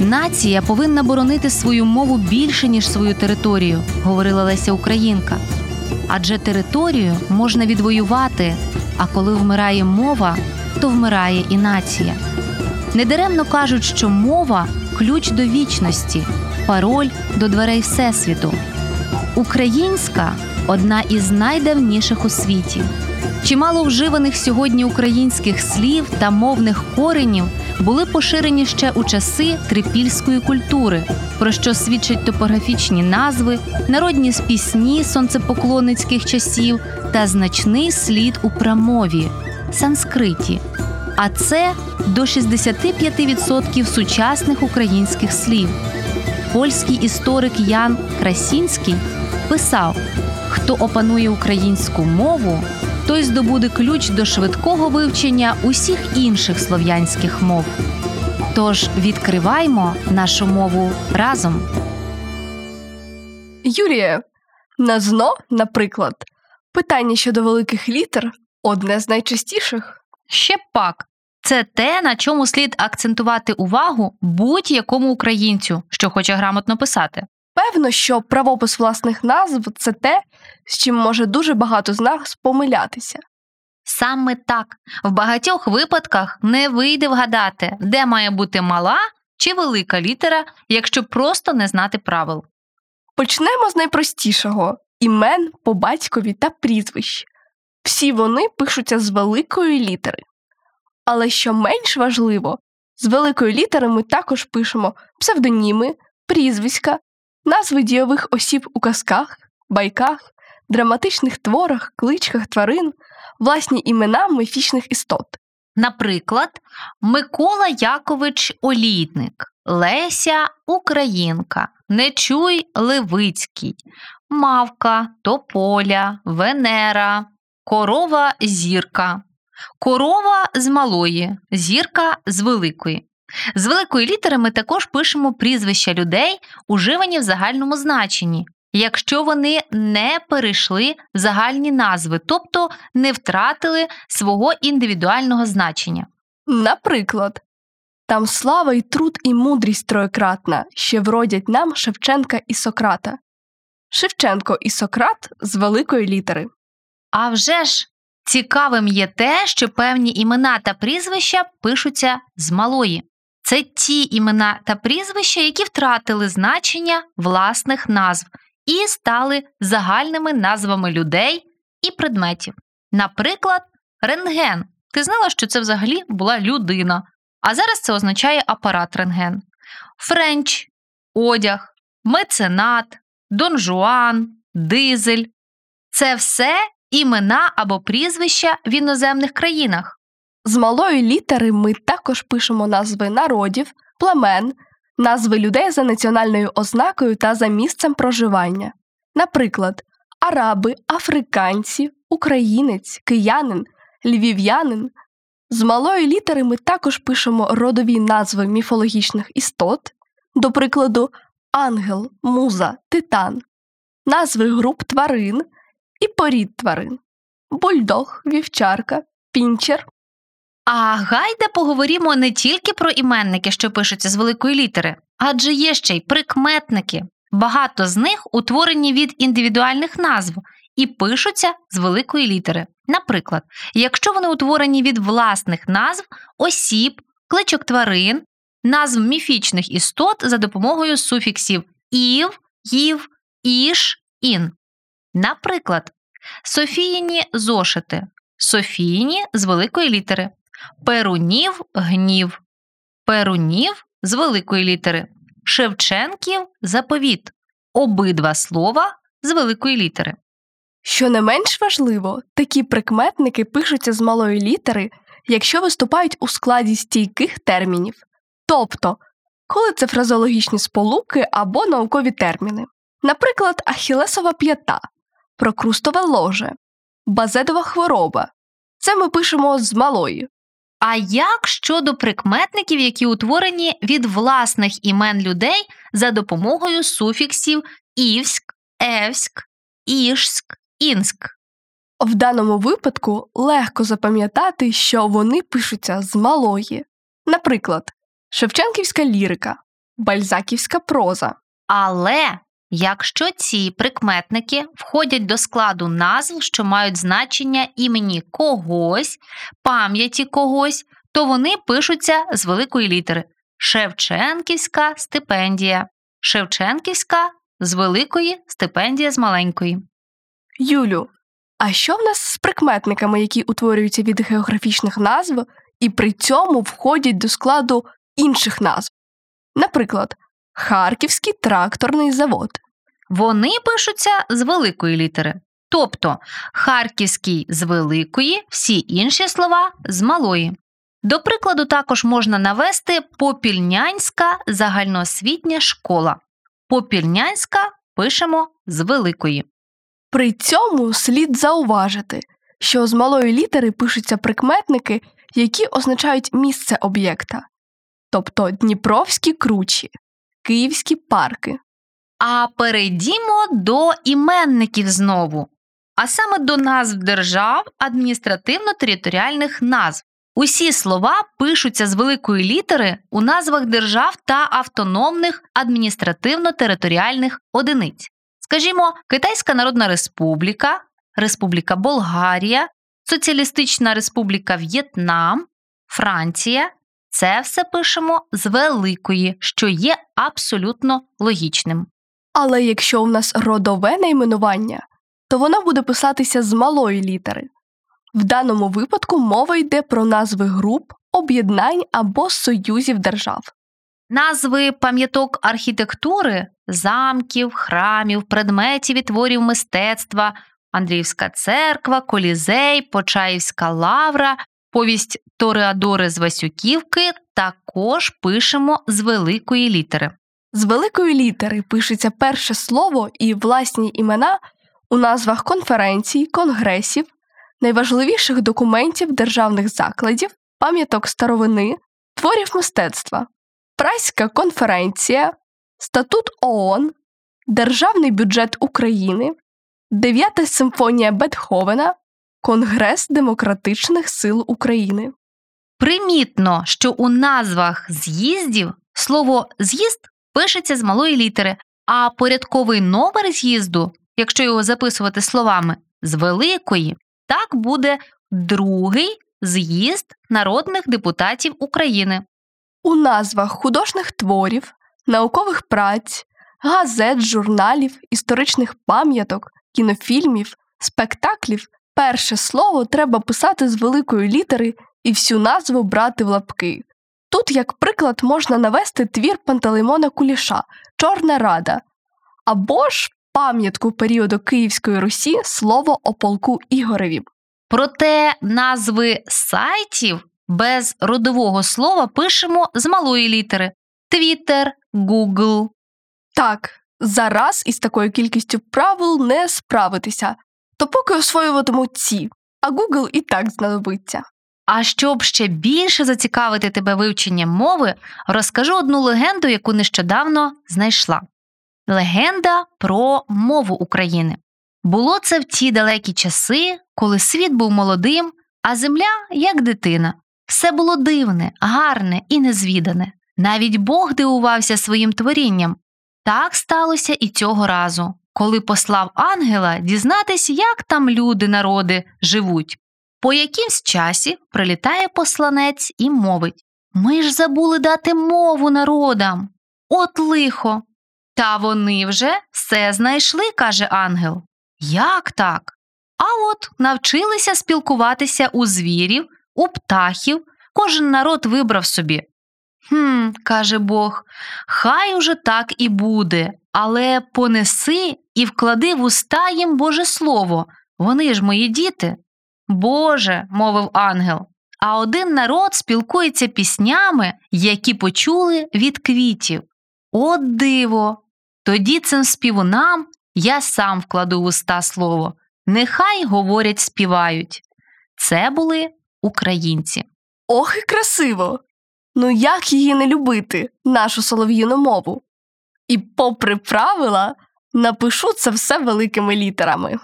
Нація повинна боронити свою мову більше, ніж свою територію, говорила Леся Українка. Адже територію можна відвоювати, а коли вмирає мова, то вмирає і нація. Недаремно кажуть, що мова ключ до вічності, пароль до дверей Всесвіту. Українська одна із найдавніших у світі. Чимало вживаних сьогодні українських слів та мовних коренів були поширені ще у часи трипільської культури, про що свідчать топографічні назви, народні пісні сонцепоклонницьких часів та значний слід у прамові санскриті. А це до 65% сучасних українських слів. Польський історик Ян Красінський писав: хто опанує українську мову, той здобуде ключ до швидкого вивчення усіх інших слов'янських мов. Тож відкриваймо нашу мову разом. Юлія, на ЗНО, наприклад, питання щодо великих літер одне з найчастіших. Ще пак. Це те, на чому слід акцентувати увагу будь-якому українцю, що хоче грамотно писати. Певно, що правопис власних назв це те, з чим може дуже багато з нас помилятися. Саме так в багатьох випадках не вийде вгадати, де має бути мала чи велика літера, якщо просто не знати правил. Почнемо з найпростішого імен по батькові та прізвищ. Всі вони пишуться з великої літери. Але що менш важливо, з великої літери ми також пишемо псевдоніми, прізвиська, назви дійових осіб у казках, байках, драматичних творах, кличках тварин, власні імена міфічних істот. Наприклад, Микола Якович Олійник, Леся Українка, Нечуй Левицький, Мавка, Тополя, Венера, Корова Зірка, Корова з малої, зірка з великої. З великої літери ми також пишемо прізвища людей, уживані в загальному значенні, якщо вони не перейшли в загальні назви, тобто не втратили свого індивідуального значення. Наприклад, там слава й труд і мудрість троєкратна, ще вродять нам Шевченка і Сократа. Шевченко і Сократ з великої літери. А вже ж цікавим є те, що певні імена та прізвища пишуться з малої. Це ті імена та прізвища, які втратили значення власних назв і стали загальними назвами людей і предметів. Наприклад, рентген. Ти знала, що це взагалі була людина, а зараз це означає апарат рентген. Френч, одяг, меценат, донжуан, дизель це все імена або прізвища в іноземних країнах. З малої літери ми також пишемо назви народів, племен, назви людей за національною ознакою та за місцем проживання. Наприклад, араби, африканці, українець, киянин, львів'янин. З малої літери ми також пишемо родові назви міфологічних істот, до прикладу, ангел, муза, титан, назви груп тварин і порід тварин. бульдог, вівчарка, пінчер. А гайда поговоримо не тільки про іменники, що пишуться з великої літери, адже є ще й прикметники. Багато з них утворені від індивідуальних назв і пишуться з великої літери. Наприклад, якщо вони утворені від власних назв, осіб, кличок тварин, назв міфічних істот за допомогою суфіксів ів, їв, іш, ін. Наприклад, Софіїні зошити, Софіїні з великої літери, Перунів гнів, Перунів з великої літери, Шевченків заповіт. Обидва слова з великої літери. Що не менш важливо, такі прикметники пишуться з малої літери, якщо виступають у складі стійких термінів, тобто, коли це фразеологічні сполуки або наукові терміни. Наприклад, ахілесова п'ята, прокрустове ложе, базедова хвороба. Це ми пишемо з малої. А як щодо прикметників, які утворені від власних імен людей за допомогою суфіксів івськ, евськ, ішськ, інськ? В даному випадку легко запам'ятати, що вони пишуться з малої. Наприклад, Шевченківська лірика, Бальзаківська проза. Але якщо ці прикметники входять до складу назв, що мають значення імені когось, пам'яті когось, то вони пишуться з великої літери Шевченківська стипендія, Шевченківська з великої стипендія з маленької. Юлю, а що в нас з прикметниками, які утворюються від географічних назв і при цьому входять до складу інших назв? Наприклад, Харківський тракторний завод. Вони пишуться з великої літери. Тобто харківський з великої, всі інші слова з малої. До прикладу, також можна навести Попільнянська загальноосвітня школа. Попільнянська пишемо з великої. При цьому слід зауважити, що з малої літери пишуться прикметники, які означають місце об'єкта, тобто Дніпровські кручі, Київські парки. А перейдімо до іменників знову, а саме до назв держав, адміністративно-територіальних назв. Усі слова пишуться з великої літери у назвах держав та автономних адміністративно-територіальних одиниць. Скажімо, Китайська Народна Республіка, Республіка Болгарія, Соціалістична Республіка В'єтнам, Франція. Це все пишемо з великої, що є абсолютно логічним. Але якщо у нас родове найменування, то воно буде писатися з малої літери. В даному випадку мова йде про назви груп, об'єднань або союзів держав. Назви пам'яток архітектури, замків, храмів, предметів і творів мистецтва, Андріївська церква, Колізей, Почаївська лавра, повість Тореадори з Васюківки також пишемо з великої літери. З великої літери пишеться перше слово і власні імена у назвах конференцій, конгресів, найважливіших документів державних закладів, пам'яток старовини, творів мистецтва, Прайська конференція, Статут ООН, Державний бюджет України, Дев'ята симфонія Бетховена, Конгрес Демократичних сил України. Примітно, що у назвах з'їздів слово з'їзд пишеться з малої літери, а порядковий номер з'їзду, якщо його записувати словами з великої, так буде другий з'їзд народних депутатів України. У назвах художніх творів, наукових праць, газет, журналів, історичних пам'яток, кінофільмів, спектаклів перше слово треба писати з великої літери і всю назву брати в лапки. Тут, як приклад, можна навести твір Пантелеймона Куліша Чорна Рада або ж пам'ятку періоду Київської Русі слово о полку Ігореві. Проте назви сайтів без родового слова пишемо з малої літери Twitter, Google. Так, зараз із такою кількістю правил не справитися, то поки освоюватимуть ці, а Google і так знадобиться. А щоб ще більше зацікавити тебе вивченням мови, розкажу одну легенду, яку нещодавно знайшла. Легенда про мову України. Було це в ті далекі часи, коли світ був молодим, а земля як дитина. Все було дивне, гарне і незвідане. Навіть Бог дивувався своїм творінням. Так сталося і цього разу, коли послав ангела дізнатись, як там люди, народи живуть. По якимсь часі прилітає посланець і мовить Ми ж забули дати мову народам. От лихо. Та вони вже все знайшли, каже ангел. Як так? А от навчилися спілкуватися у звірів, у птахів, кожен народ вибрав собі. Хм, каже Бог, хай уже так і буде, але понеси і вклади в уста їм Боже Слово, вони ж мої діти. Боже, мовив ангел, а один народ спілкується піснями, які почули від квітів. От диво! Тоді цим співунам я сам вкладу в уста слово. Нехай говорять, співають. Це були українці. Ох і красиво! Ну як її не любити, нашу солов'їну мову? І, попри правила, напишу це все великими літерами.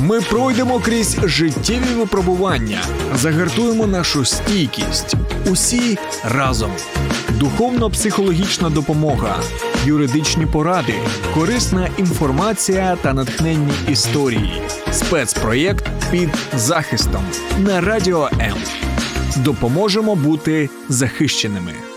Ми пройдемо крізь життєві випробування, загартуємо нашу стійкість. Усі разом. Духовно-психологічна допомога, юридичні поради, корисна інформація та натхненні історії. Спецпроєкт під захистом на радіо М. Допоможемо бути захищеними.